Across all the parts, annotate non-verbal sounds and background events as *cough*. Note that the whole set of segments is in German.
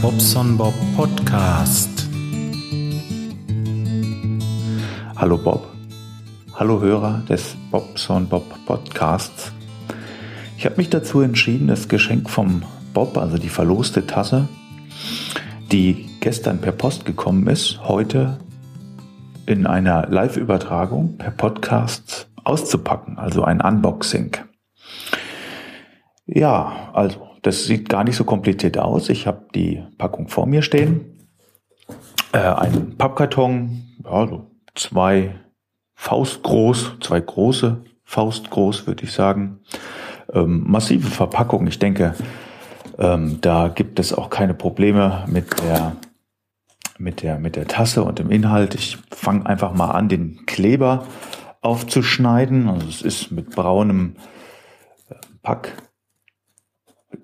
Bobson Bob Podcast. Hallo Bob. Hallo Hörer des Bobson Bob Podcasts. Ich habe mich dazu entschieden, das Geschenk vom Bob, also die verloste Tasse, die gestern per Post gekommen ist, heute in einer Live-Übertragung per Podcast auszupacken, also ein Unboxing. Ja, also das sieht gar nicht so kompliziert aus. Ich habe die Packung vor mir stehen. Äh, ein Pappkarton, ja, so zwei Faustgroß, zwei große Faustgroß, würde ich sagen. Ähm, massive Verpackung. Ich denke, ähm, da gibt es auch keine Probleme mit der mit der mit der Tasse und dem Inhalt. Ich fange einfach mal an, den Kleber aufzuschneiden. Also es ist mit braunem äh, Pack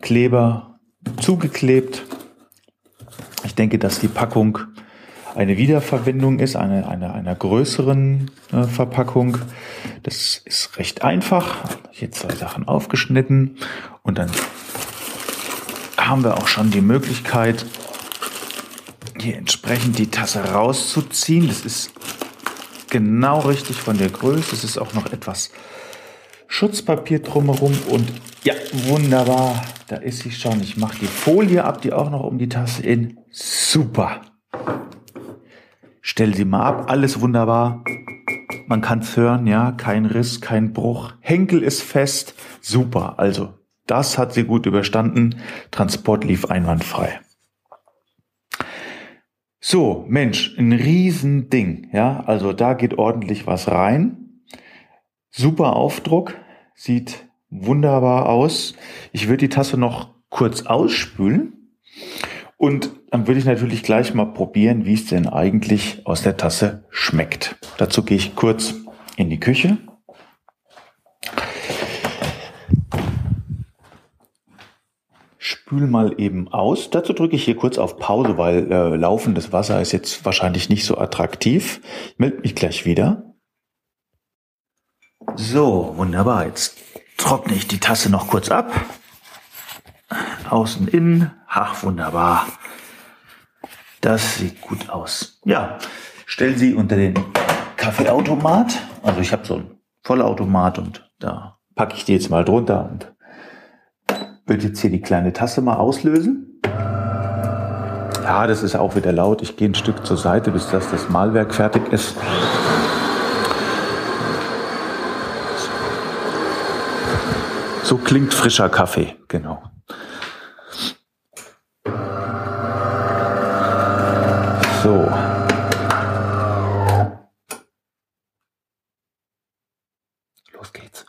Kleber zugeklebt. Ich denke, dass die Packung eine Wiederverwendung ist, eine, eine, einer größeren äh, Verpackung. Das ist recht einfach. Hier zwei Sachen aufgeschnitten und dann haben wir auch schon die Möglichkeit, hier entsprechend die Tasse rauszuziehen. Das ist genau richtig von der Größe. Es ist auch noch etwas Schutzpapier drumherum und ja, wunderbar. Da ist sie schon. Ich mache die Folie ab, die auch noch um die Tasse in. Super. Stell sie mal ab. Alles wunderbar. Man kann es hören, ja. Kein Riss, kein Bruch. Henkel ist fest. Super. Also, das hat sie gut überstanden. Transport lief einwandfrei. So, Mensch, ein Riesending, ja. Also, da geht ordentlich was rein. Super Aufdruck. Sieht wunderbar aus. Ich würde die Tasse noch kurz ausspülen und dann würde ich natürlich gleich mal probieren, wie es denn eigentlich aus der Tasse schmeckt. Dazu gehe ich kurz in die Küche. Spül mal eben aus. Dazu drücke ich hier kurz auf Pause, weil äh, laufendes Wasser ist jetzt wahrscheinlich nicht so attraktiv. Ich melde mich gleich wieder. So, wunderbar. Jetzt trockne ich die Tasse noch kurz ab. Außen, innen. Ach, wunderbar. Das sieht gut aus. Ja, stell sie unter den Kaffeeautomat. Also ich habe so einen Vollautomat und da packe ich die jetzt mal drunter und würde jetzt hier die kleine Tasse mal auslösen. Ja, das ist auch wieder laut. Ich gehe ein Stück zur Seite, bis das, das Malwerk fertig ist. So klingt frischer Kaffee, genau. So. Los geht's.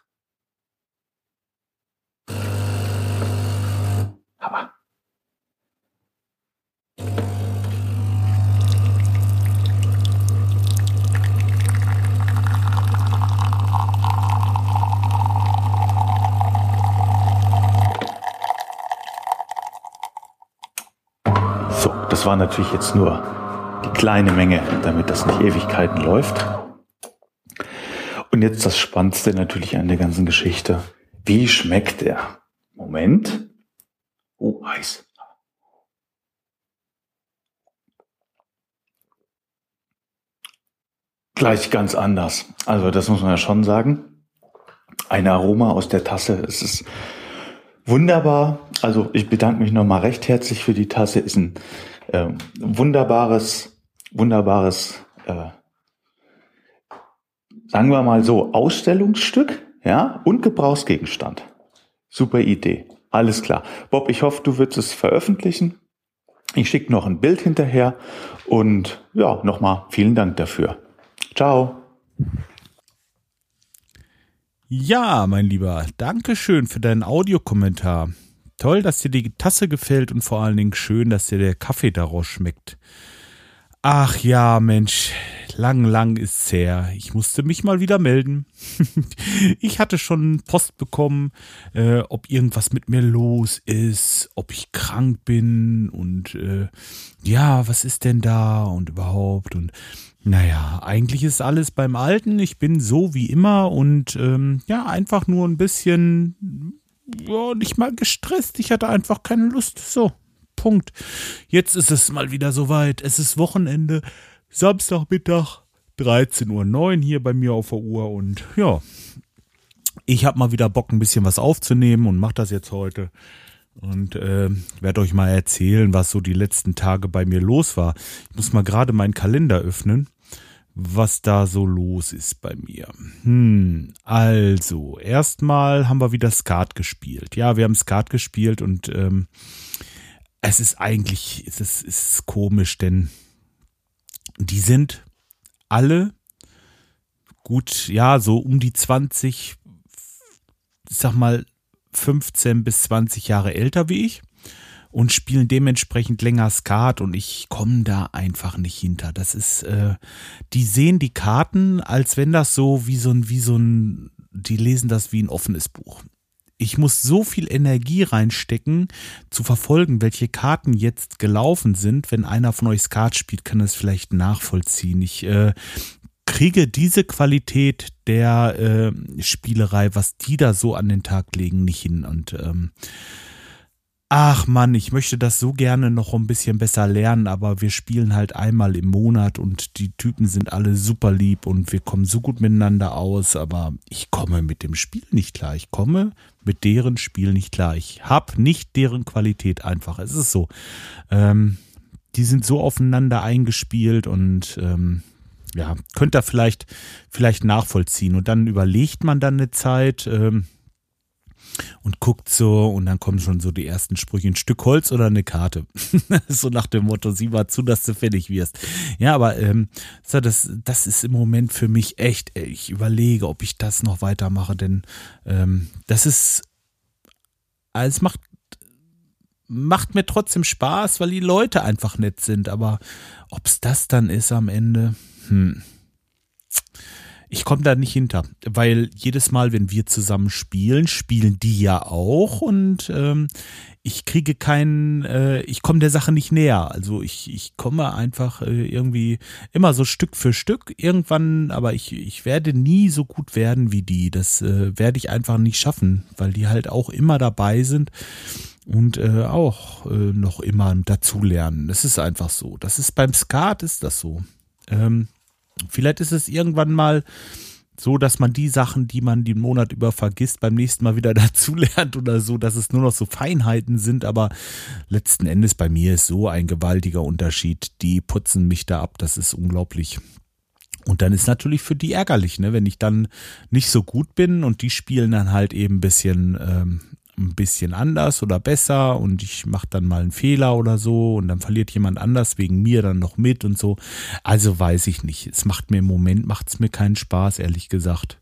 Hammer. So, das war natürlich jetzt nur die kleine Menge, damit das nicht Ewigkeiten läuft. Und jetzt das Spannendste natürlich an der ganzen Geschichte. Wie schmeckt er? Moment. Oh, heiß. Gleich ganz anders. Also das muss man ja schon sagen. Ein Aroma aus der Tasse. Es ist wunderbar. Also ich bedanke mich nochmal recht herzlich für die Tasse. Ist ein äh, wunderbares, wunderbares, äh, sagen wir mal so, Ausstellungsstück, ja, und Gebrauchsgegenstand. Super Idee. Alles klar. Bob, ich hoffe, du wirst es veröffentlichen. Ich schicke noch ein Bild hinterher und ja, nochmal vielen Dank dafür. Ciao. Ja, mein Lieber, danke schön für deinen Audiokommentar. Toll, dass dir die Tasse gefällt und vor allen Dingen schön, dass dir der Kaffee daraus schmeckt. Ach ja, Mensch, lang, lang ist's her. Ich musste mich mal wieder melden. *laughs* ich hatte schon Post bekommen, äh, ob irgendwas mit mir los ist, ob ich krank bin und äh, ja, was ist denn da und überhaupt und naja, eigentlich ist alles beim Alten. Ich bin so wie immer und ähm, ja, einfach nur ein bisschen ja, nicht mal gestresst. Ich hatte einfach keine Lust. So, Punkt. Jetzt ist es mal wieder soweit. Es ist Wochenende, Samstagmittag, 13.09 Uhr hier bei mir auf der Uhr und ja, ich habe mal wieder Bock, ein bisschen was aufzunehmen und mache das jetzt heute. Und äh, werde euch mal erzählen, was so die letzten Tage bei mir los war. Ich muss mal gerade meinen Kalender öffnen was da so los ist bei mir. Hm, also, erstmal haben wir wieder Skat gespielt. Ja, wir haben Skat gespielt und ähm, es ist eigentlich, es ist, es ist komisch, denn die sind alle gut, ja, so um die 20, ich sag mal 15 bis 20 Jahre älter wie ich und spielen dementsprechend länger Skat und ich komme da einfach nicht hinter. Das ist, äh, die sehen die Karten, als wenn das so wie so ein, wie so ein, die lesen das wie ein offenes Buch. Ich muss so viel Energie reinstecken, zu verfolgen, welche Karten jetzt gelaufen sind. Wenn einer von euch Skat spielt, kann es vielleicht nachvollziehen. Ich äh, kriege diese Qualität der äh, Spielerei, was die da so an den Tag legen, nicht hin. Und ähm, ach Mann, ich möchte das so gerne noch ein bisschen besser lernen, aber wir spielen halt einmal im Monat und die Typen sind alle super lieb und wir kommen so gut miteinander aus, aber ich komme mit dem Spiel nicht klar. Ich komme mit deren Spiel nicht klar. Ich habe nicht deren Qualität einfach. Es ist so. Ähm, die sind so aufeinander eingespielt und ähm, ja, könnt ihr vielleicht, vielleicht nachvollziehen. Und dann überlegt man dann eine Zeit, ähm, und guckt so und dann kommen schon so die ersten Sprüche, ein Stück Holz oder eine Karte. *laughs* so nach dem Motto, sieh mal zu, dass du fertig wirst. Ja, aber ähm, so, das, das ist im Moment für mich echt, ich überlege, ob ich das noch weitermache, denn ähm, das ist, es macht macht mir trotzdem Spaß, weil die Leute einfach nett sind, aber ob es das dann ist am Ende, hm ich komme da nicht hinter, weil jedes Mal, wenn wir zusammen spielen, spielen die ja auch und ähm, ich kriege keinen, äh, ich komme der Sache nicht näher. Also ich, ich komme einfach äh, irgendwie immer so Stück für Stück irgendwann, aber ich, ich werde nie so gut werden wie die. Das äh, werde ich einfach nicht schaffen, weil die halt auch immer dabei sind und äh, auch äh, noch immer dazulernen. Das ist einfach so. Das ist beim Skat ist das so. Ähm, Vielleicht ist es irgendwann mal so, dass man die Sachen, die man den Monat über vergisst, beim nächsten Mal wieder *laughs* dazulernt oder so, dass es nur noch so Feinheiten sind. Aber letzten Endes bei mir ist so ein gewaltiger Unterschied. Die putzen mich da ab. Das ist unglaublich. Und dann ist natürlich für die ärgerlich, ne, wenn ich dann nicht so gut bin und die spielen dann halt eben ein bisschen ähm, ein bisschen anders oder besser und ich mache dann mal einen Fehler oder so und dann verliert jemand anders wegen mir dann noch mit und so. Also weiß ich nicht. Es macht mir im Moment macht es mir keinen Spaß, ehrlich gesagt.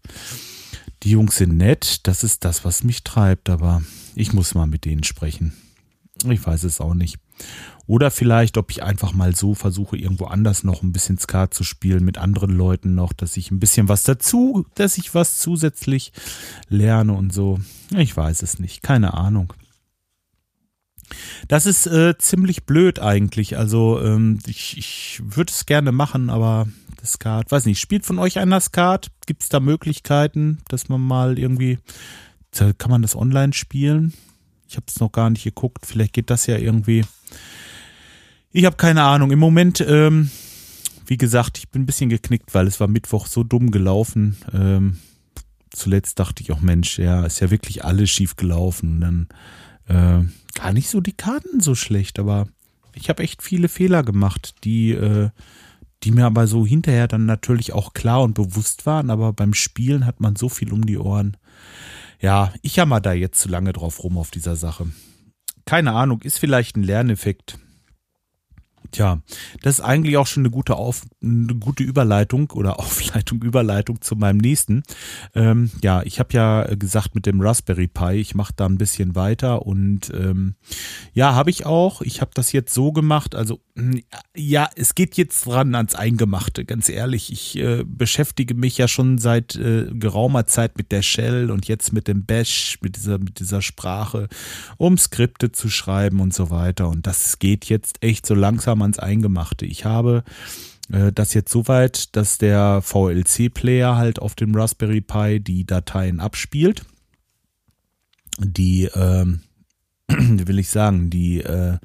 Die Jungs sind nett, das ist das, was mich treibt, aber ich muss mal mit denen sprechen. Ich weiß es auch nicht. Oder vielleicht, ob ich einfach mal so versuche, irgendwo anders noch ein bisschen Skat zu spielen mit anderen Leuten noch, dass ich ein bisschen was dazu, dass ich was zusätzlich lerne und so. Ich weiß es nicht, keine Ahnung. Das ist äh, ziemlich blöd eigentlich. Also ähm, ich, ich würde es gerne machen, aber das Skat, weiß nicht, spielt von euch einer Skat? Gibt es da Möglichkeiten, dass man mal irgendwie, kann man das online spielen? Ich habe es noch gar nicht geguckt. Vielleicht geht das ja irgendwie. Ich habe keine Ahnung. Im Moment, ähm, wie gesagt, ich bin ein bisschen geknickt, weil es war Mittwoch so dumm gelaufen. Ähm, zuletzt dachte ich auch, Mensch, ja, ist ja wirklich alles schief gelaufen. Dann äh, gar nicht so die Karten so schlecht, aber ich habe echt viele Fehler gemacht, die, äh, die mir aber so hinterher dann natürlich auch klar und bewusst waren. Aber beim Spielen hat man so viel um die Ohren. Ja, ich jammer da jetzt zu lange drauf rum auf dieser Sache. Keine Ahnung, ist vielleicht ein Lerneffekt. Tja, das ist eigentlich auch schon eine gute, Auf, eine gute Überleitung oder *laughs* Aufleitung, Überleitung zu meinem nächsten. Ähm, ja, ich habe ja gesagt mit dem Raspberry Pi, ich mache da ein bisschen weiter und ähm, ja, habe ich auch. Ich habe das jetzt so gemacht, also hm, ja, es geht jetzt dran ans Eingemachte, ganz ehrlich. Ich äh, beschäftige mich ja schon seit äh, geraumer Zeit mit der Shell und jetzt mit dem Bash, mit dieser, mit dieser Sprache, um Skripte zu schreiben und so weiter. Und das geht jetzt echt so langsam kam ans Eingemachte. Ich habe äh, das jetzt so weit, dass der VLC-Player halt auf dem Raspberry Pi die Dateien abspielt. Die ähm, *clears throat* will ich sagen, die äh,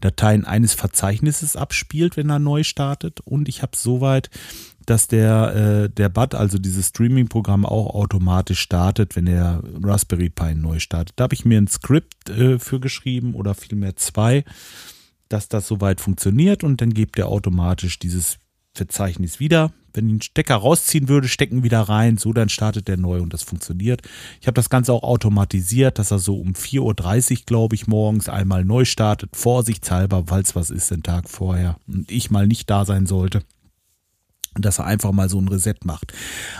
Dateien eines Verzeichnisses abspielt, wenn er neu startet. Und ich habe soweit, dass der, äh, der BUD, also dieses Streaming-Programm, auch automatisch startet, wenn der Raspberry Pi neu startet. Da habe ich mir ein Skript äh, für geschrieben oder vielmehr zwei, dass das soweit funktioniert und dann gibt er automatisch dieses Verzeichnis wieder wenn ich einen Stecker rausziehen würde, stecken wieder rein, so dann startet der neu und das funktioniert. Ich habe das Ganze auch automatisiert, dass er so um 4.30 Uhr, glaube ich, morgens einmal neu startet, vorsichtshalber, falls was ist den Tag vorher und ich mal nicht da sein sollte. Dass er einfach mal so ein Reset macht.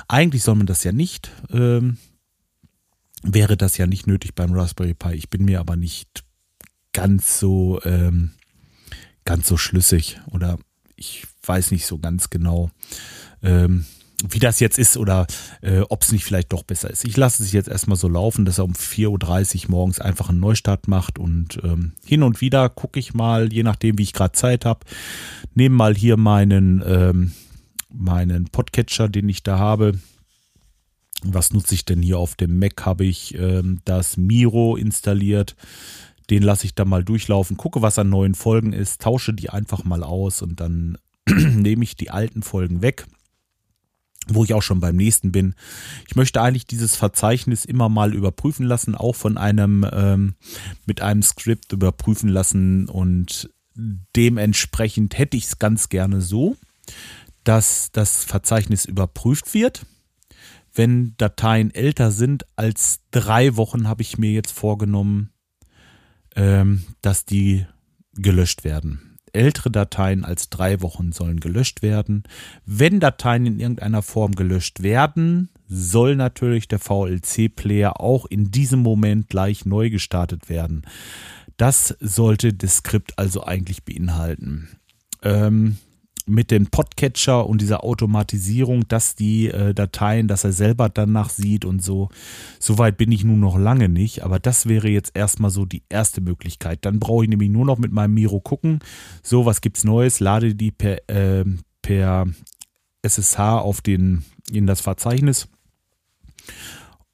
Eigentlich soll man das ja nicht, ähm, wäre das ja nicht nötig beim Raspberry Pi. Ich bin mir aber nicht ganz so, ähm, ganz so schlüssig oder ich weiß nicht so ganz genau, ähm, wie das jetzt ist oder äh, ob es nicht vielleicht doch besser ist. Ich lasse es jetzt erstmal so laufen, dass er um 4.30 Uhr morgens einfach einen Neustart macht und ähm, hin und wieder gucke ich mal, je nachdem, wie ich gerade Zeit habe, nehme mal hier meinen, ähm, meinen Podcatcher, den ich da habe. Was nutze ich denn hier auf dem Mac? Habe ich ähm, das Miro installiert. Den lasse ich da mal durchlaufen, gucke, was an neuen Folgen ist, tausche die einfach mal aus und dann *clears throat* nehme ich die alten Folgen weg wo ich auch schon beim nächsten bin. Ich möchte eigentlich dieses Verzeichnis immer mal überprüfen lassen, auch von einem ähm, mit einem Skript überprüfen lassen und dementsprechend hätte ich es ganz gerne so, dass das Verzeichnis überprüft wird. Wenn Dateien älter sind als drei Wochen, habe ich mir jetzt vorgenommen, ähm, dass die gelöscht werden ältere Dateien als drei Wochen sollen gelöscht werden. Wenn Dateien in irgendeiner Form gelöscht werden, soll natürlich der VLC-Player auch in diesem Moment gleich neu gestartet werden. Das sollte das Skript also eigentlich beinhalten. Ähm, mit dem Podcatcher und dieser Automatisierung, dass die äh, Dateien, dass er selber danach sieht und so. Soweit bin ich nun noch lange nicht, aber das wäre jetzt erstmal so die erste Möglichkeit. Dann brauche ich nämlich nur noch mit meinem Miro gucken. So, was gibt's Neues? Lade die per, äh, per SSH auf den, in das Verzeichnis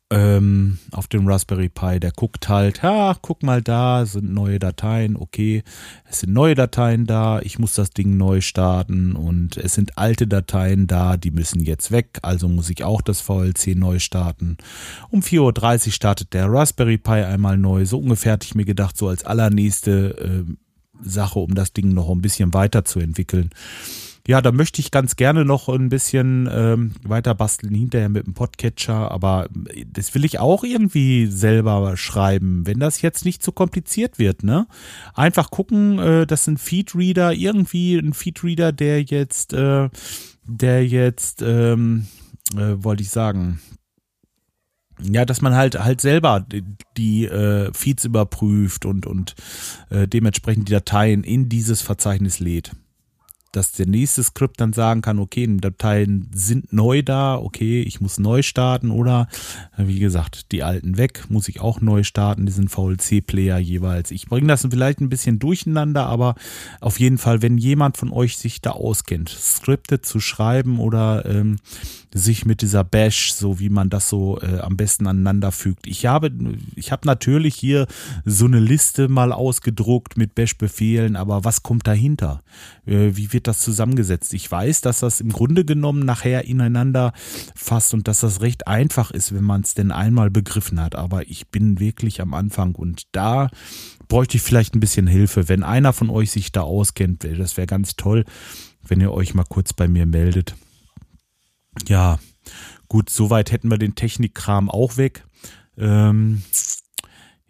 ähm, auf dem Raspberry Pi, der guckt halt, ha, guck mal da, sind neue Dateien, okay, es sind neue Dateien da, ich muss das Ding neu starten und es sind alte Dateien da, die müssen jetzt weg, also muss ich auch das VLC neu starten. Um 4.30 Uhr startet der Raspberry Pi einmal neu, so ungefähr hatte ich mir gedacht, so als allernächste äh, Sache, um das Ding noch ein bisschen weiterzuentwickeln ja, da möchte ich ganz gerne noch ein bisschen ähm, weiter basteln hinterher mit dem Podcatcher, aber das will ich auch irgendwie selber schreiben, wenn das jetzt nicht zu kompliziert wird, ne? Einfach gucken, äh, dass ein Feedreader, irgendwie ein Feedreader, der jetzt, äh, der jetzt, ähm, äh, wollte ich sagen, ja, dass man halt halt selber die, die äh, Feeds überprüft und und äh, dementsprechend die Dateien in dieses Verzeichnis lädt dass der nächste Skript dann sagen kann, okay, Dateien sind neu da, okay, ich muss neu starten oder wie gesagt, die alten weg, muss ich auch neu starten, diesen VLC-Player jeweils. Ich bringe das vielleicht ein bisschen durcheinander, aber auf jeden Fall, wenn jemand von euch sich da auskennt, Skripte zu schreiben oder ähm, sich mit dieser Bash, so wie man das so äh, am besten aneinander fügt. Ich habe, ich habe natürlich hier so eine Liste mal ausgedruckt mit Bash-Befehlen, aber was kommt dahinter? Äh, wie wird das zusammengesetzt? Ich weiß, dass das im Grunde genommen nachher ineinander fasst und dass das recht einfach ist, wenn man es denn einmal begriffen hat. Aber ich bin wirklich am Anfang und da bräuchte ich vielleicht ein bisschen Hilfe. Wenn einer von euch sich da auskennt, das wäre ganz toll, wenn ihr euch mal kurz bei mir meldet. Ja, gut, soweit hätten wir den Technikkram auch weg. Ähm,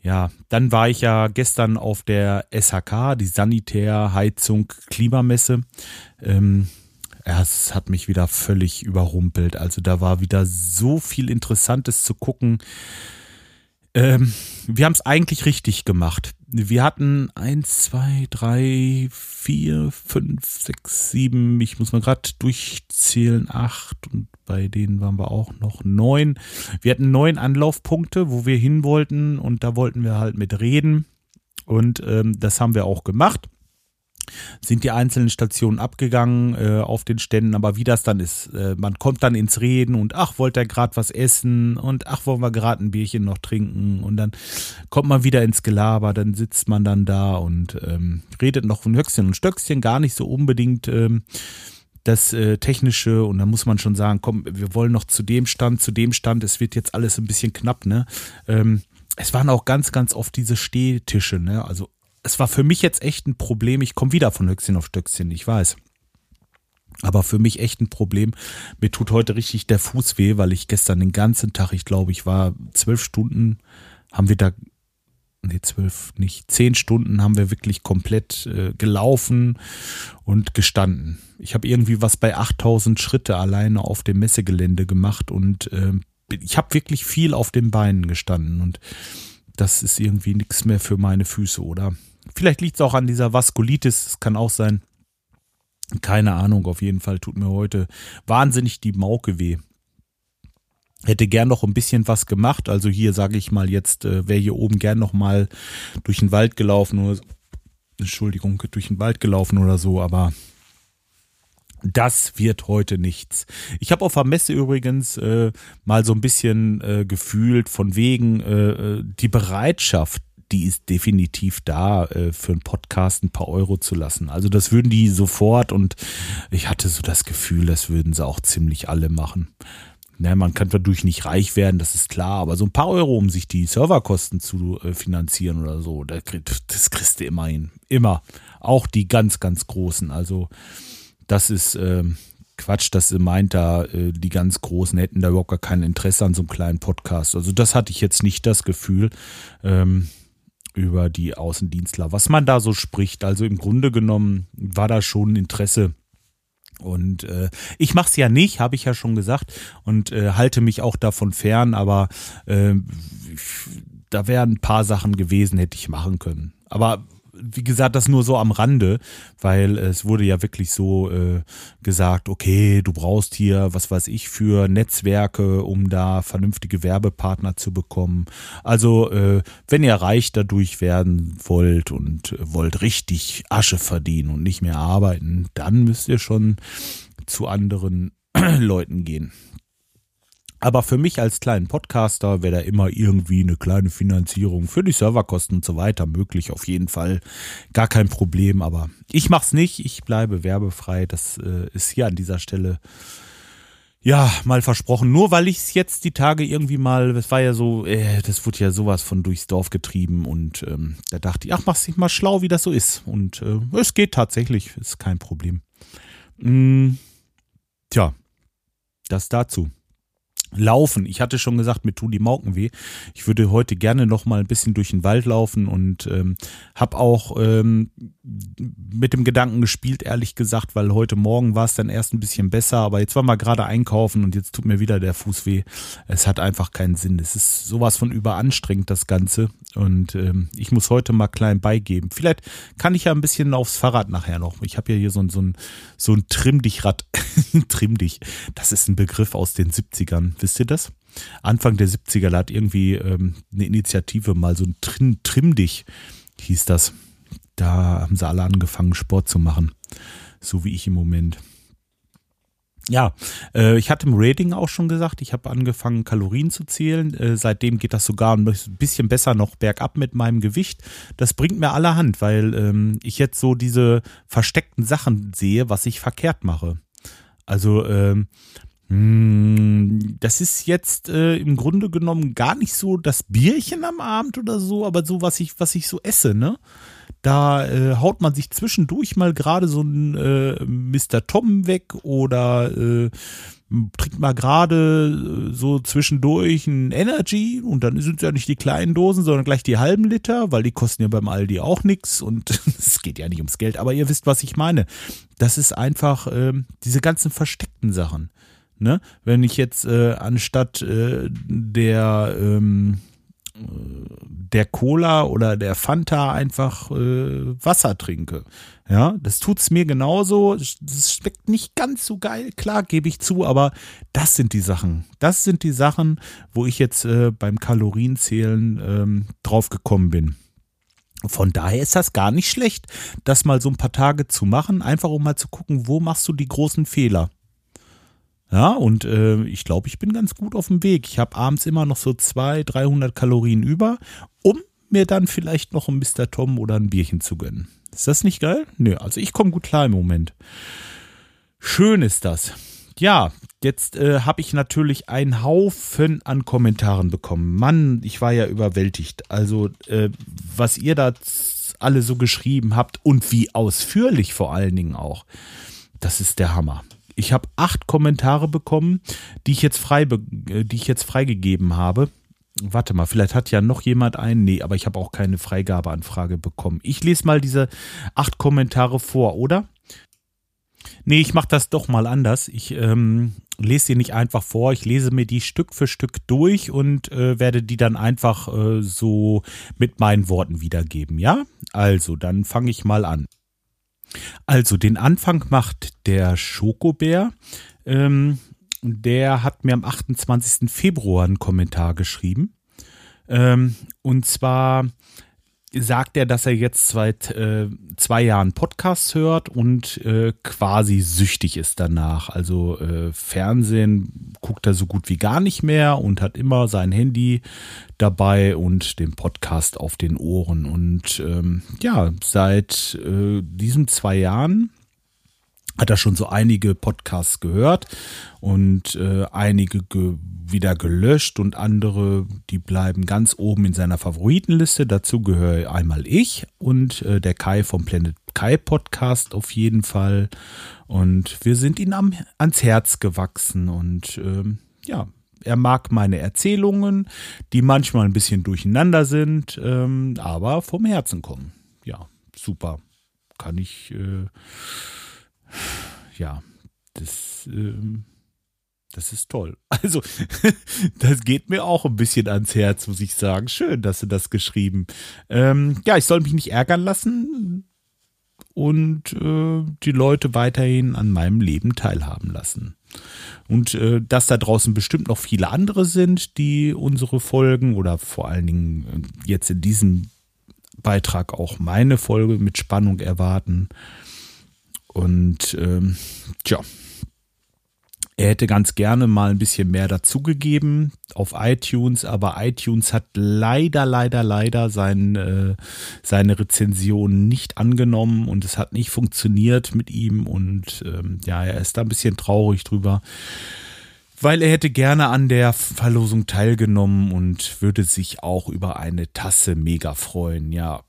ja, dann war ich ja gestern auf der SHK, die Sanitär, Heizung, Klimamesse. Ähm, es hat mich wieder völlig überrumpelt. Also da war wieder so viel Interessantes zu gucken. Ähm, wir haben es eigentlich richtig gemacht. Wir hatten eins, zwei, drei, vier, fünf, sechs, sieben, ich muss mal gerade durchzählen, acht und bei denen waren wir auch noch neun. Wir hatten neun Anlaufpunkte, wo wir hin wollten und da wollten wir halt mit reden und ähm, das haben wir auch gemacht. Sind die einzelnen Stationen abgegangen äh, auf den Ständen, aber wie das dann ist, äh, man kommt dann ins Reden und ach, wollt er gerade was essen und ach, wollen wir gerade ein Bierchen noch trinken und dann kommt man wieder ins Gelaber, dann sitzt man dann da und ähm, redet noch von Höchstchen und Stöckchen, gar nicht so unbedingt ähm, das äh, Technische und dann muss man schon sagen, komm, wir wollen noch zu dem Stand, zu dem Stand, es wird jetzt alles ein bisschen knapp, ne? Ähm, es waren auch ganz, ganz oft diese Stehtische, ne? Also es war für mich jetzt echt ein Problem. Ich komme wieder von Höchstchen auf Stöckchen, ich weiß. Aber für mich echt ein Problem. Mir tut heute richtig der Fuß weh, weil ich gestern den ganzen Tag, ich glaube, ich war zwölf Stunden, haben wir da, nee, zwölf, nicht, zehn Stunden haben wir wirklich komplett äh, gelaufen und gestanden. Ich habe irgendwie was bei 8000 Schritte alleine auf dem Messegelände gemacht und äh, ich habe wirklich viel auf den Beinen gestanden und das ist irgendwie nichts mehr für meine Füße, oder? Vielleicht liegt es auch an dieser Vaskulitis, das kann auch sein. Keine Ahnung, auf jeden Fall tut mir heute wahnsinnig die Mauke weh. Hätte gern noch ein bisschen was gemacht. Also hier sage ich mal jetzt, äh, wäre hier oben gern noch mal durch den Wald gelaufen oder Entschuldigung, durch den Wald gelaufen oder so, aber das wird heute nichts. Ich habe auf der Messe übrigens äh, mal so ein bisschen äh, gefühlt von wegen äh, äh die Bereitschaft, die ist definitiv da, äh, für einen Podcast ein paar Euro zu lassen. Also das würden die sofort und ich hatte so das Gefühl, das würden sie auch ziemlich alle machen. Ne, man kann dadurch nicht reich werden, das ist klar, aber so ein paar Euro, um sich die Serverkosten zu äh, finanzieren oder so, das kriegst du immerhin. Immer. Auch die ganz, ganz großen. Also das ist äh, Quatsch, dass sie meint, da äh, die ganz Großen hätten da überhaupt gar kein Interesse an so einem kleinen Podcast. Also das hatte ich jetzt nicht das Gefühl. Ähm, über die Außendienstler, was man da so spricht. Also im Grunde genommen war da schon Interesse. Und äh, ich mache es ja nicht, habe ich ja schon gesagt, und äh, halte mich auch davon fern, aber äh, da wären ein paar Sachen gewesen, hätte ich machen können. Aber wie gesagt, das nur so am Rande, weil es wurde ja wirklich so äh, gesagt, okay, du brauchst hier, was weiß ich, für Netzwerke, um da vernünftige Werbepartner zu bekommen. Also, äh, wenn ihr reich dadurch werden wollt und wollt richtig Asche verdienen und nicht mehr arbeiten, dann müsst ihr schon zu anderen *clears throat* Leuten gehen. Aber für mich als kleinen Podcaster wäre da immer irgendwie eine kleine Finanzierung für die Serverkosten und so weiter möglich. Auf jeden Fall gar kein Problem. Aber ich mache es nicht. Ich bleibe werbefrei. Das äh, ist hier an dieser Stelle ja, mal versprochen. Nur weil ich es jetzt die Tage irgendwie mal, das war ja so, äh, das wurde ja sowas von durchs Dorf getrieben und ähm, da dachte ich, ach, mach's dich mal schlau, wie das so ist. Und äh, es geht tatsächlich, ist kein Problem. Mm, tja, das dazu. Laufen. Ich hatte schon gesagt, mir tun die Mauken weh. Ich würde heute gerne noch mal ein bisschen durch den Wald laufen und ähm, habe auch ähm, mit dem Gedanken gespielt, ehrlich gesagt, weil heute Morgen war es dann erst ein bisschen besser, aber jetzt waren wir gerade einkaufen und jetzt tut mir wieder der Fuß weh. Es hat einfach keinen Sinn. Es ist sowas von überanstrengend, das Ganze. Und ähm, ich muss heute mal klein beigeben. Vielleicht kann ich ja ein bisschen aufs Fahrrad nachher noch. Ich habe ja hier so ein, so ein, so ein Trimm-Dich-Rad. *laughs* Trimm-Dich. Das ist ein Begriff aus den 70ern. Wisst ihr das? Anfang der 70er, da hat irgendwie ähm, eine Initiative mal so ein Trimm, Trimm-Dich hieß das. Da haben sie alle angefangen, Sport zu machen. So wie ich im Moment. Ja, äh, ich hatte im Rating auch schon gesagt, ich habe angefangen, Kalorien zu zählen. Äh, seitdem geht das sogar ein bisschen besser noch bergab mit meinem Gewicht. Das bringt mir allerhand, weil ähm, ich jetzt so diese versteckten Sachen sehe, was ich verkehrt mache. Also ähm, hm, das ist jetzt äh, im Grunde genommen gar nicht so das Bierchen am Abend oder so, aber so, was ich, was ich so esse, ne? Da äh, haut man sich zwischendurch mal gerade so ein äh, Mr. Tom weg oder äh, trinkt mal gerade äh, so zwischendurch ein Energy und dann sind es ja nicht die kleinen Dosen, sondern gleich die halben Liter, weil die kosten ja beim Aldi auch nichts und *laughs* es geht ja nicht ums Geld, aber ihr wisst, was ich meine. Das ist einfach äh, diese ganzen versteckten Sachen. Ne? Wenn ich jetzt äh, anstatt äh, der ähm, der Cola oder der Fanta einfach äh, Wasser trinke. Ja, das tut's mir genauso. Das schmeckt nicht ganz so geil, klar, gebe ich zu, aber das sind die Sachen. Das sind die Sachen, wo ich jetzt äh, beim Kalorienzählen ähm, drauf gekommen bin. Von daher ist das gar nicht schlecht, das mal so ein paar Tage zu machen, einfach um mal zu gucken, wo machst du die großen Fehler. Ja, und äh, ich glaube, ich bin ganz gut auf dem Weg. Ich habe abends immer noch so 200, 300 Kalorien über, um mir dann vielleicht noch ein Mr. Tom oder ein Bierchen zu gönnen. Ist das nicht geil? Nö, also ich komme gut klar im Moment. Schön ist das. Ja, jetzt äh, habe ich natürlich einen Haufen an Kommentaren bekommen. Mann, ich war ja überwältigt. Also, äh, was ihr da alle so geschrieben habt und wie ausführlich vor allen Dingen auch. Das ist der Hammer. Ich habe acht Kommentare bekommen, die ich jetzt frei, äh, die ich jetzt freigegeben habe. Warte mal, vielleicht hat ja noch jemand einen. Nee, aber ich habe auch keine Freigabeanfrage bekommen. Ich lese mal diese acht Kommentare vor, oder? Nee, ich mache das doch mal anders. Ich ähm, lese sie nicht einfach vor. Ich lese mir die Stück für Stück durch und äh, werde die dann einfach äh, so mit meinen Worten wiedergeben. Ja? Also, dann fange ich mal an. Also, den Anfang macht der Schokobär. Ähm, der hat mir am 28. Februar einen Kommentar geschrieben. Ähm, und zwar sagt er, dass er jetzt seit äh, zwei Jahren Podcasts hört und äh, quasi süchtig ist danach. Also äh, Fernsehen guckt er so gut wie gar nicht mehr und hat immer sein Handy dabei und den Podcast auf den Ohren. Und ähm, ja, seit äh, diesen zwei Jahren hat er schon so einige Podcasts gehört und äh, einige ge wieder gelöscht und andere, die bleiben ganz oben in seiner Favoritenliste. Dazu gehöre einmal ich und äh, der Kai vom Planet Kai Podcast auf jeden Fall. Und wir sind ihm am, ans Herz gewachsen und ähm, ja, er mag meine Erzählungen, die manchmal ein bisschen durcheinander sind, ähm, aber vom Herzen kommen. Ja, super. Kann ich äh, ja, das, ähm, das ist toll. *laughs* Also, das geht mir auch ein bisschen ans Herz, muss ich sagen. Schön, dass du das geschrieben. Ähm, ja, ich soll mich nicht ärgern lassen und äh, die Leute weiterhin an meinem Leben teilhaben lassen. Und äh, dass da draußen bestimmt noch viele andere sind, die unsere Folgen oder vor allen Dingen jetzt in diesem Beitrag auch meine Folge mit Spannung erwarten. Und ähm, tja, er hätte ganz gerne mal ein bisschen mehr dazugegeben auf iTunes, aber iTunes hat leider, leider, leider sein, äh, seine Rezension nicht angenommen und es hat nicht funktioniert mit ihm und ähm, ja, er ist da ein bisschen traurig drüber, weil er hätte gerne an der Verlosung teilgenommen und würde sich auch über eine Tasse mega freuen. Ja,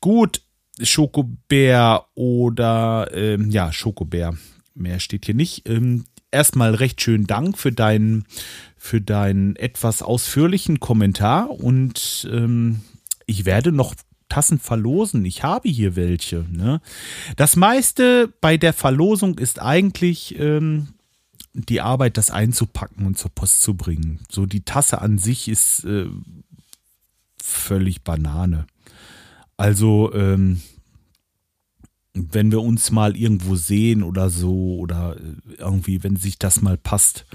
gut, Schokobär oder ähm, ja, Schokobär. Mehr steht hier nicht. Ähm, erstmal recht schönen Dank für deinen für deinen etwas ausführlichen Kommentar und ähm, ich werde noch Tassen verlosen. Ich habe hier welche. Ne? Das meiste bei der Verlosung ist eigentlich ähm, die Arbeit, das einzupacken und zur Post zu bringen. So die Tasse an sich ist äh, völlig Banane. Also, ähm, wenn wir uns mal irgendwo sehen oder so oder äh, irgendwie, wenn sich das mal passt,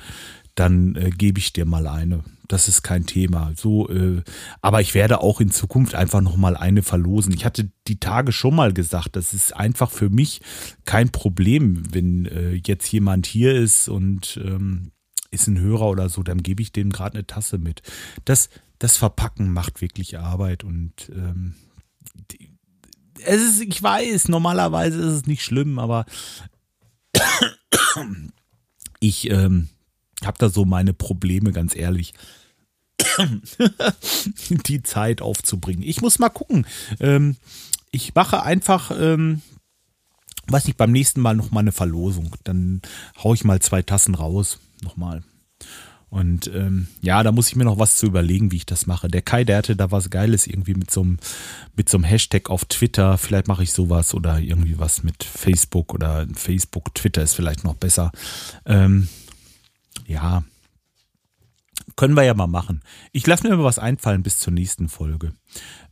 dann äh, gebe ich dir mal eine. Das ist kein Thema. So, äh, aber ich werde auch in Zukunft einfach noch mal eine verlosen. Ich hatte die Tage schon mal gesagt, das ist einfach für mich kein Problem, wenn äh, jetzt jemand hier ist und ähm, ist ein Hörer oder so, dann gebe ich dem gerade eine Tasse mit. Das, das Verpacken macht wirklich Arbeit und ähm, es ist, ich weiß, normalerweise ist es nicht schlimm, aber ich ähm, habe da so meine Probleme, ganz ehrlich. *laughs* die Zeit aufzubringen. Ich muss mal gucken. Ähm, ich mache einfach, ähm, weiß nicht, beim nächsten Mal noch mal eine Verlosung. Dann haue ich mal zwei Tassen raus. Nochmal. Und ähm, ja, da muss ich mir noch was zu überlegen, wie ich das mache. Der Kai, der hatte da was Geiles irgendwie mit so einem mit so einem Hashtag auf Twitter. Vielleicht mache ich sowas oder irgendwie was mit Facebook oder Facebook, Twitter ist vielleicht noch besser. Ähm, ja, können wir ja mal machen. Ich lasse mir mal was einfallen bis zur nächsten Folge.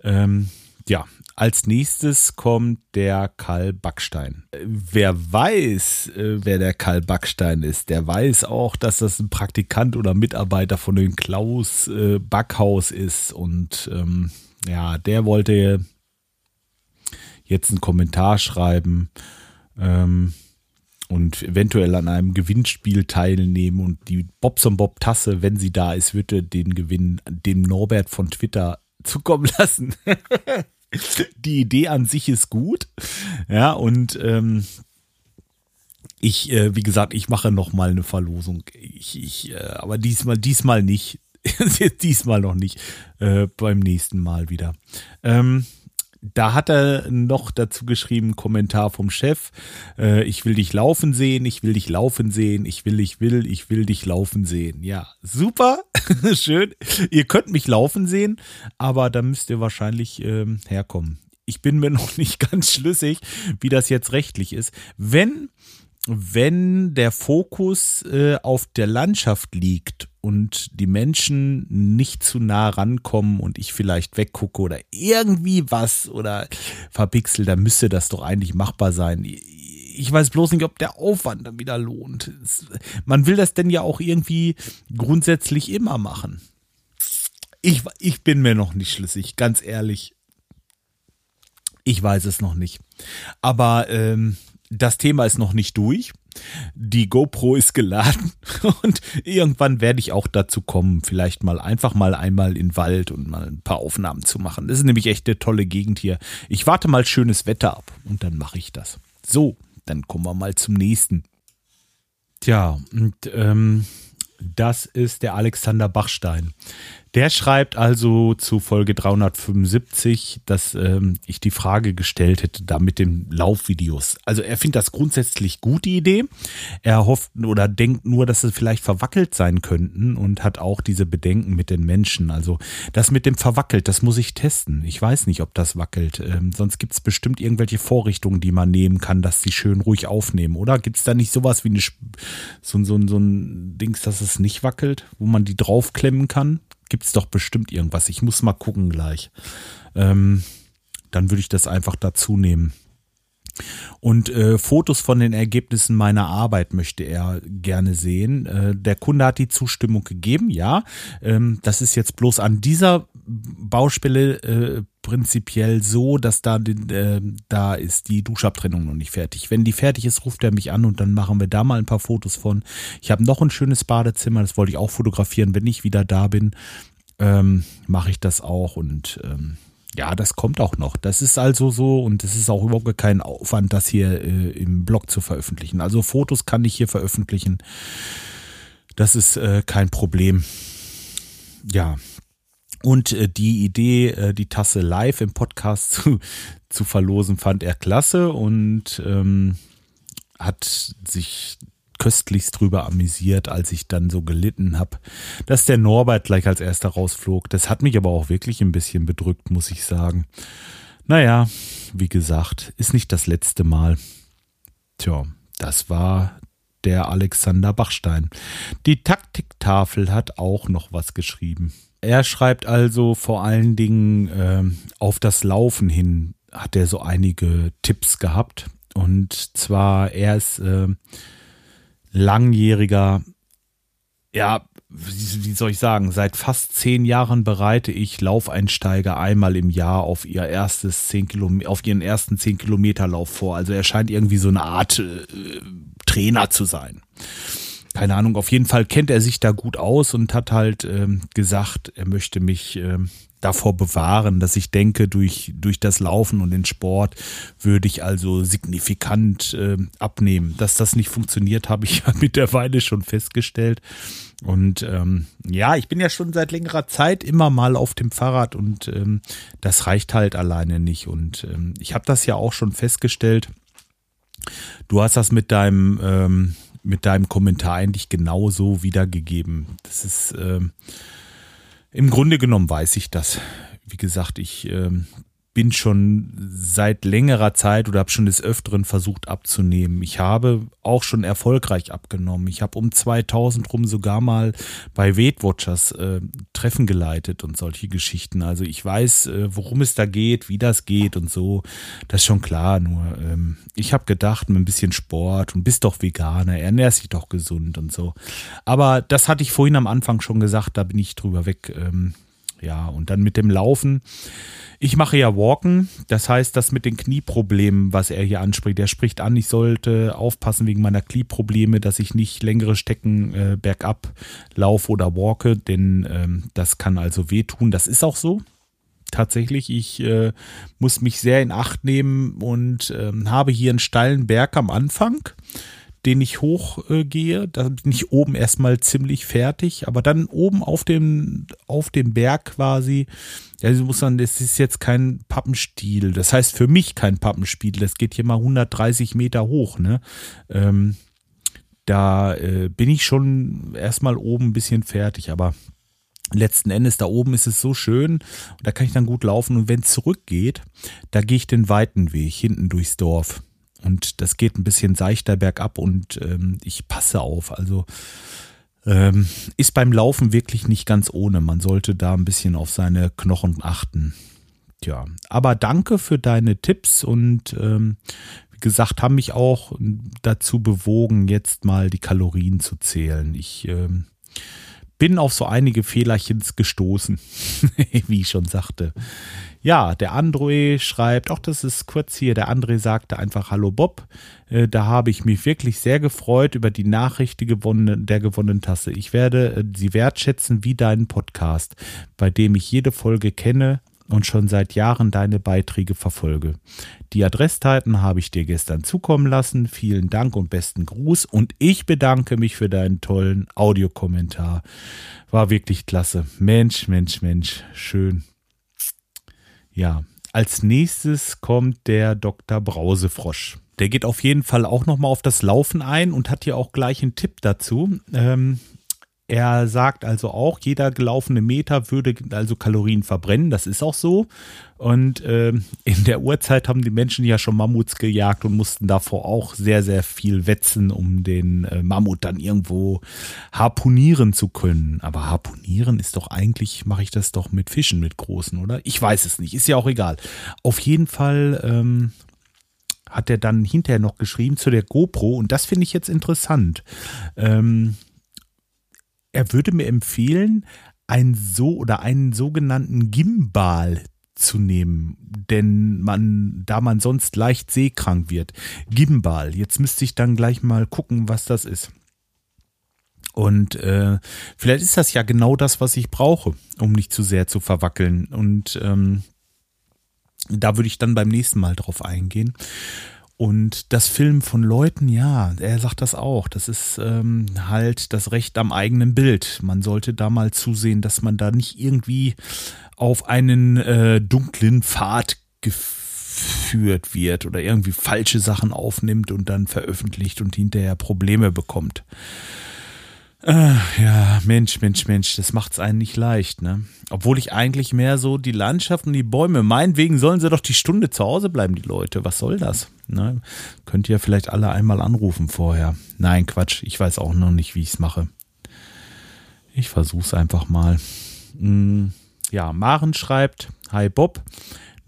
Ähm, ja, als nächstes kommt der Karl Backstein. Wer weiß, äh, wer der Karl Backstein ist, der weiß auch, dass das ein Praktikant oder Mitarbeiter von dem Klaus äh, Backhaus ist. Und ähm, ja, der wollte jetzt einen Kommentar schreiben ähm, und eventuell an einem Gewinnspiel teilnehmen und die Bobson Bob Tasse, wenn sie da ist, würde den Gewinn dem Norbert von Twitter zukommen lassen. *laughs* die Idee an sich ist gut. Ja, und ähm, ich, äh, wie gesagt, ich mache noch mal eine Verlosung. Ich, ich, äh, aber diesmal, diesmal nicht. *laughs* diesmal noch nicht. Äh, beim nächsten Mal wieder. Ähm, da hat er noch dazu geschrieben, Kommentar vom Chef. Äh, ich will dich laufen sehen, ich will dich laufen sehen, ich will, ich will, ich will dich laufen sehen. Ja, super, *laughs* schön. Ihr könnt mich laufen sehen, aber da müsst ihr wahrscheinlich ähm, herkommen. Ich bin mir *laughs* noch nicht ganz schlüssig, wie das jetzt rechtlich ist. Wenn wenn der Fokus äh, auf der Landschaft liegt und die Menschen nicht zu nah rankommen und ich vielleicht weggucke oder irgendwie was oder verpixel, dann müsste das doch eigentlich machbar sein. Ich weiß bloß nicht, ob der Aufwand dann wieder lohnt. Man will das denn ja auch irgendwie grundsätzlich immer machen. Ich, ich bin mir noch nicht schlüssig, ganz ehrlich. Ich weiß es noch nicht. Aber ähm, das Thema ist noch nicht durch. Die GoPro ist geladen *laughs* und irgendwann werde ich auch dazu kommen, vielleicht mal einfach mal einmal in den Wald und mal ein paar Aufnahmen zu machen. Das ist nämlich echt eine tolle Gegend hier. Ich warte mal schönes Wetter ab und dann mache ich das. So, dann kommen wir mal zum nächsten. Tja, und ähm, das ist der Alexander Bachstein. Der schreibt also zu Folge 375, dass ähm, ich die Frage gestellt hätte, da mit den Laufvideos. Also er findet das grundsätzlich gut, die Idee. Er hofft oder denkt nur, dass sie vielleicht verwackelt sein könnten und hat auch diese Bedenken mit den Menschen. Also das mit dem verwackelt, das muss ich testen. Ich weiß nicht, ob das wackelt. Ähm, sonst gibt es bestimmt irgendwelche Vorrichtungen, die man nehmen kann, dass sie schön ruhig aufnehmen. Oder gibt es da nicht sowas wie eine, so, so, so ein Dings, dass es nicht wackelt, wo man die draufklemmen kann? Gibt es doch bestimmt irgendwas. Ich muss mal gucken gleich. Ähm, dann würde ich das einfach dazu nehmen. Und äh, Fotos von den Ergebnissen meiner Arbeit möchte er gerne sehen. Äh, der Kunde hat die Zustimmung gegeben, ja. Ähm, das ist jetzt bloß an dieser Baustelle äh, prinzipiell so, dass da, äh, da ist die Duschabtrennung noch nicht fertig. Wenn die fertig ist, ruft er mich an und dann machen wir da mal ein paar Fotos von. Ich habe noch ein schönes Badezimmer, das wollte ich auch fotografieren, wenn ich wieder da bin. Ähm, mache ich das auch und ähm, ja, das kommt auch noch. Das ist also so und es ist auch überhaupt kein Aufwand, das hier äh, im Blog zu veröffentlichen. Also Fotos kann ich hier veröffentlichen. Das ist äh, kein Problem. Ja. Und äh, die Idee, äh, die Tasse live im Podcast *laughs* zu, zu verlosen, fand er klasse und ähm, hat sich köstlichst drüber amüsiert, als ich dann so gelitten habe, dass der Norbert gleich als erster rausflog. Das hat mich aber auch wirklich ein bisschen bedrückt, muss ich sagen. Naja, wie gesagt, ist nicht das letzte Mal. Tja, das war der Alexander Bachstein. Die Taktiktafel hat auch noch was geschrieben. Er schreibt also vor allen Dingen äh, auf das Laufen hin hat er so einige Tipps gehabt. Und zwar, er ist äh, langjähriger, ja, wie soll ich sagen, seit fast zehn Jahren bereite ich Laufeinsteiger einmal im Jahr auf ihr erstes zehn Kilometer, auf ihren ersten zehn Kilometer Lauf vor. Also er scheint irgendwie so eine Art äh, Trainer zu sein. Keine Ahnung, auf jeden Fall kennt er sich da gut aus und hat halt ähm, gesagt, er möchte mich ähm, davor bewahren, dass ich denke, durch, durch das Laufen und den Sport würde ich also signifikant äh, abnehmen. Dass das nicht funktioniert, habe ich *laughs* ja mittlerweile schon festgestellt. Und ähm, ja, ich bin ja schon seit längerer Zeit immer mal auf dem Fahrrad und ähm, das reicht halt alleine nicht. Und ähm, ich habe das ja auch schon festgestellt. Du hast das mit deinem, ähm, mit deinem Kommentar eigentlich genauso wiedergegeben. Das ist ähm, im Grunde genommen weiß ich das. Wie gesagt, ich ähm, bin schon seit längerer Zeit oder habe schon des Öfteren versucht abzunehmen. Ich habe auch schon erfolgreich abgenommen. Ich habe um 2000 rum sogar mal bei Weight Watchers äh, Treffen geleitet und solche Geschichten. Also ich weiß, äh, worum es da geht, wie das geht und so. Das ist schon klar. Nur ähm, ich habe gedacht, mit ein bisschen Sport und bist doch Veganer, ernährst dich doch gesund und so. Aber das hatte ich vorhin am Anfang schon gesagt, da bin ich drüber weg. Ähm, Ja, und dann mit dem Laufen. Ich mache ja Walken, das heißt, das mit den Knieproblemen, was er hier anspricht, er spricht an, ich sollte aufpassen wegen meiner Knieprobleme, dass ich nicht längere Stecken äh, bergab laufe oder walke, denn ähm, das kann also wehtun. Das ist auch so. Tatsächlich, ich äh, muss mich sehr in Acht nehmen und äh, habe hier einen steilen Berg am Anfang den ich hochgehe. Äh, da bin ich oben erstmal ziemlich fertig, aber dann oben auf dem, auf dem Berg quasi, ja, ich muss sagen, das ist jetzt kein Pappenstiel. Das heißt für mich kein Pappenstiel. Das geht hier mal 130 Meter hoch, ne? Ähm, da äh, bin ich schon erstmal oben ein bisschen fertig, aber letzten Endes da oben ist es so schön, da kann ich dann gut laufen und wenn es zurückgeht, da gehe ich den weiten Weg hinten durchs Dorf. Und das geht ein bisschen seichter bergab und ähm, ich passe auf. Also ähm, ist beim Laufen wirklich nicht ganz ohne. Man sollte da ein bisschen auf seine Knochen achten. Tja, aber danke für deine Tipps und ähm, wie gesagt, haben mich auch dazu bewogen, jetzt mal die Kalorien zu zählen. Ich ähm, bin auf so einige Fehlerchens gestoßen, *laughs* wie ich schon sagte. Ja, der André schreibt, auch das ist kurz hier, der André sagte einfach Hallo Bob. Äh, da habe ich mich wirklich sehr gefreut über die Nachricht die gewonnene, der gewonnenen Tasse. Ich werde äh, sie wertschätzen wie deinen Podcast, bei dem ich jede Folge kenne und schon seit Jahren deine Beiträge verfolge. Die Adresszeiten habe ich dir gestern zukommen lassen. Vielen Dank und besten Gruß. Und ich bedanke mich für deinen tollen Audiokommentar. War wirklich klasse. Mensch, Mensch, Mensch. Schön. Ja, als nächstes kommt der Dr. Brausefrosch. Der geht auf jeden Fall auch nochmal auf das Laufen ein und hat hier auch gleich einen Tipp dazu. Ähm, er sagt also auch, jeder gelaufene Meter würde also Kalorien verbrennen. Das ist auch so. Und äh, in der Urzeit haben die Menschen ja schon Mammuts gejagt und mussten davor auch sehr, sehr viel wetzen, um den äh, Mammut dann irgendwo harpunieren zu können. Aber harpunieren ist doch eigentlich, mache ich das doch mit Fischen, mit großen, oder? Ich weiß es nicht, ist ja auch egal. Auf jeden Fall ähm, hat er dann hinterher noch geschrieben zu der GoPro und das finde ich jetzt interessant. Ähm, er würde mir empfehlen, ein so oder einen sogenannten Gimbal zu nehmen, denn man, da man sonst leicht seekrank wird. Gimbal. Jetzt müsste ich dann gleich mal gucken, was das ist. Und äh, vielleicht ist das ja genau das, was ich brauche, um nicht zu sehr zu verwackeln. Und ähm, da würde ich dann beim nächsten Mal drauf eingehen. Und das Filmen von Leuten, ja, er sagt das auch. Das ist ähm, halt das Recht am eigenen Bild. Man sollte da mal zusehen, dass man da nicht irgendwie auf einen äh, dunklen Pfad geführt wird oder irgendwie falsche Sachen aufnimmt und dann veröffentlicht und hinterher Probleme bekommt. Äh, ja, Mensch, Mensch, Mensch, das macht's einen nicht leicht, ne? Obwohl ich eigentlich mehr so die Landschaft und die Bäume, meinetwegen sollen sie doch die Stunde zu Hause bleiben, die Leute. Was soll das? Ne? Könnt ihr vielleicht alle einmal anrufen vorher. Nein, Quatsch, ich weiß auch noch nicht, wie ich's mache. Ich versuch's einfach mal. Hm, ja, Maren schreibt, Hi Bob,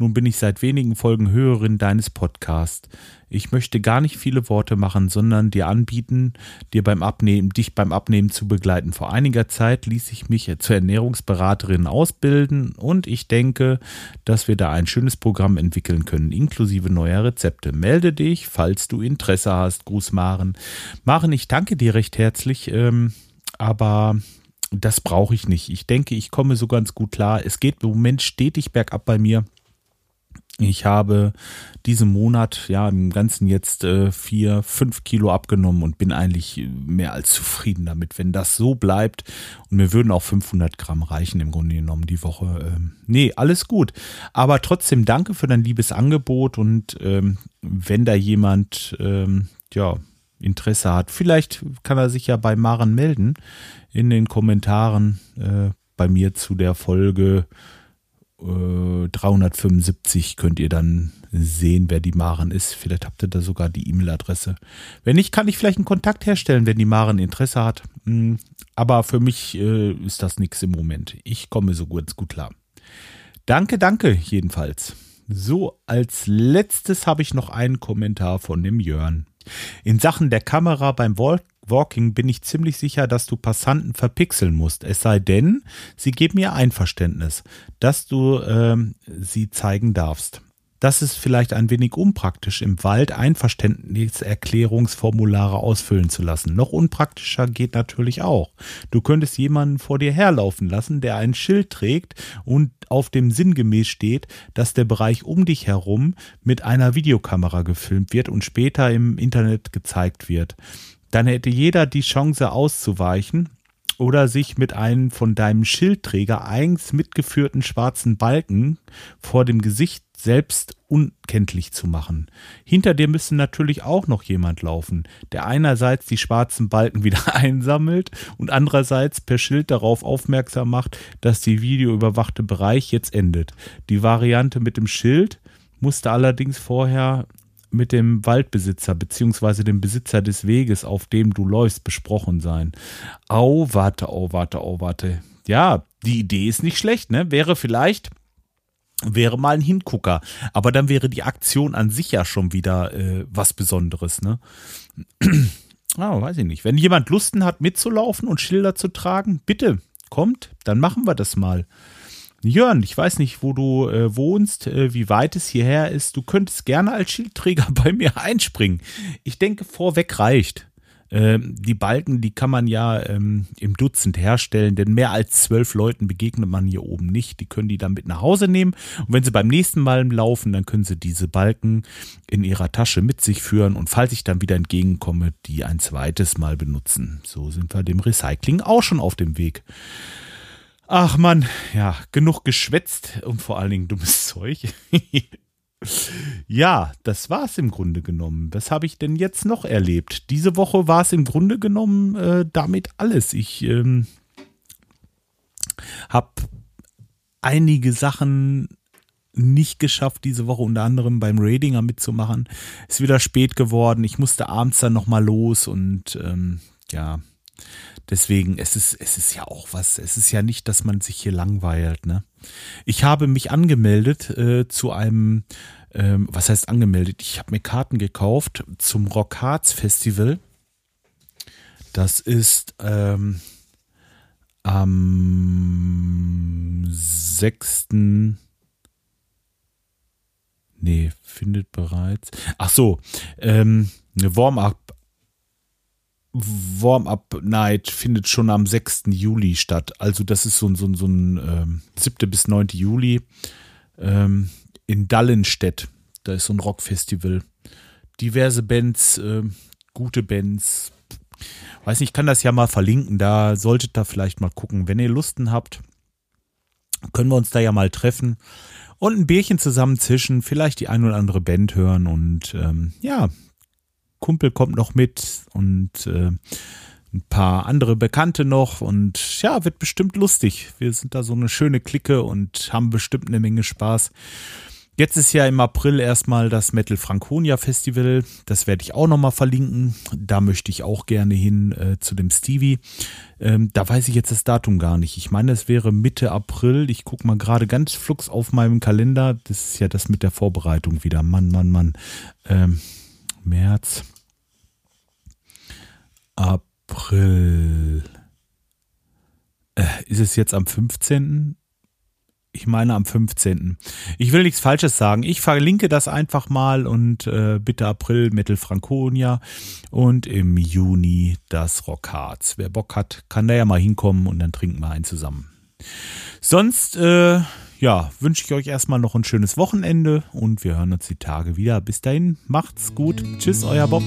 nun bin ich seit wenigen Folgen Hörerin deines Podcasts. Ich möchte gar nicht viele Worte machen, sondern dir anbieten, dir beim Abnehmen, dich beim Abnehmen zu begleiten. Vor einiger Zeit ließ ich mich zur Ernährungsberaterin ausbilden und ich denke, dass wir da ein schönes Programm entwickeln können, inklusive neuer Rezepte. Melde dich, falls du Interesse hast. Gruß Maren. Maren, ich danke dir recht herzlich, ähm, aber das brauche ich nicht. Ich denke, ich komme so ganz gut klar. Es geht im Moment stetig bergab bei mir. Ich habe diesen Monat, ja, im Ganzen jetzt äh, vier, fünf Kilo abgenommen und bin eigentlich mehr als zufrieden damit, wenn das so bleibt. Und mir würden auch 500 Gramm reichen im Grunde genommen die Woche. Ähm, nee, alles gut. Aber trotzdem danke für dein liebes Angebot und ähm, wenn da jemand, ähm, ja, Interesse hat, vielleicht kann er sich ja bei Maren melden in den Kommentaren äh, bei mir zu der Folge 375 könnt ihr dann sehen, wer die Maren ist. Vielleicht habt ihr da sogar die E-Mail-Adresse. Wenn nicht, kann ich vielleicht einen Kontakt herstellen, wenn die Maren Interesse hat. Hm, aber für mich äh, ist das nichts im Moment. Ich komme so ganz gut klar. Danke, danke jedenfalls. So, als letztes habe ich noch einen Kommentar von dem Jörn. In Sachen der Kamera beim Walking bin ich ziemlich sicher, dass du Passanten verpixeln musst. Es sei denn, sie geben mir Einverständnis, dass du ähm, sie zeigen darfst. Das ist vielleicht ein wenig unpraktisch, im Wald Einverständniserklärungsformulare ausfüllen zu lassen. Noch unpraktischer geht natürlich auch. Du könntest jemanden vor dir herlaufen lassen, der ein Schild trägt und auf dem sinngemäß steht, dass der Bereich um dich herum mit einer Videokamera gefilmt wird und später im Internet gezeigt wird. Dann hätte jeder die Chance auszuweichen oder sich mit einem von deinem Schildträger eigens mitgeführten schwarzen Balken vor dem Gesicht selbst unkenntlich zu machen. Hinter dir müsste natürlich auch noch jemand laufen, der einerseits die schwarzen Balken *laughs* wieder einsammelt und andererseits per Schild darauf aufmerksam macht, dass die videoüberwachte Bereich jetzt endet. Die Variante mit dem Schild musste allerdings vorher mit dem Waldbesitzer bzw. dem Besitzer des Weges, auf dem du läufst, besprochen sein. Au, warte, au, warte, au, warte. Ja, die Idee ist nicht schlecht, ne? Wäre vielleicht wäre mal ein Hingucker. Aber dann wäre die Aktion an sich ja schon wieder äh, was Besonderes, ne? *clears throat* ah, weiß ich nicht. Wenn jemand Lusten hat, mitzulaufen und Schilder zu tragen, bitte, kommt, dann machen wir das mal. Jörn, ich weiß nicht, wo du äh, wohnst, äh, wie weit es hierher ist. Du könntest gerne als Schildträger *laughs* bei mir einspringen. Ich denke, vorweg reicht. Ähm, die Balken, die kann man ja ähm, im Dutzend herstellen, denn mehr als zwölf Leuten begegnet man hier oben nicht. Die können die dann mit nach Hause nehmen und wenn sie beim nächsten Mal laufen, dann können sie diese Balken in ihrer Tasche mit sich führen und falls ich dann wieder entgegenkomme, die ein zweites Mal benutzen. So sind wir dem Recycling auch schon auf dem Weg. Ach man, ja, genug geschwätzt und vor allen Dingen dummes *laughs* Zeug. Ja, das war es im Grunde genommen. Was habe ich denn jetzt noch erlebt? Diese Woche war es im Grunde genommen äh, damit alles. Ich ähm, habe einige Sachen nicht geschafft diese Woche, unter anderem beim Radinger mitzumachen. Ist wieder spät geworden. Ich musste abends dann nochmal los und ähm, ja, deswegen, es ist, es ist ja auch was. Es ist ja nicht, dass man sich hier langweilt, ne? Ich habe mich angemeldet äh, zu einem, ähm, was heißt angemeldet? Ich habe mir Karten gekauft zum Rock Hearts Festival. Das ist ähm, am 6. Nee, findet bereits. Ach so, ähm, eine Warm-up Warm-Up-Night findet schon am 6. Juli statt. Also das ist so, ein so, ein so ein ähm, 7. bis 9. Juli ähm, in Dallenstedt. Da ist so ein Rockfestival. Diverse Bands, äh, gute Bands. Weiß nicht, ich kann das ja mal verlinken. Da solltet ihr vielleicht mal gucken. Wenn ihr Lusten habt, können wir uns da ja mal treffen und ein Bierchen zusammen zischen, vielleicht die ein oder andere Band hören und ähm, ja, Kumpel kommt noch mit und äh, ein paar andere Bekannte noch und ja, wird bestimmt lustig. Wir sind da so eine schöne Clique und haben bestimmt eine Menge Spaß. Jetzt ist ja im April erstmal das Metal Franconia Festival. Das werde ich auch nochmal verlinken. Da möchte ich auch gerne hin äh, zu dem Stevie. Ähm, da weiß ich jetzt das Datum gar nicht. Ich meine, es wäre Mitte April. Ich gucke mal gerade ganz flugs auf meinem Kalender. Das ist ja das mit der Vorbereitung wieder. Mann, Mann, Mann. Ähm, März, April. Äh, ist es jetzt am 15.? Ich meine am 15. Ich will nichts Falsches sagen. Ich verlinke das einfach mal und äh, bitte April Metal Franconia und im Juni das Rockharz. Wer Bock hat, kann da ja mal hinkommen und dann trinken wir einen zusammen. Sonst, äh, ja, wünsche ich euch erstmal noch ein schönes Wochenende und wir hören uns die Tage wieder. Bis dahin, macht's gut. Tschüss, euer Bob.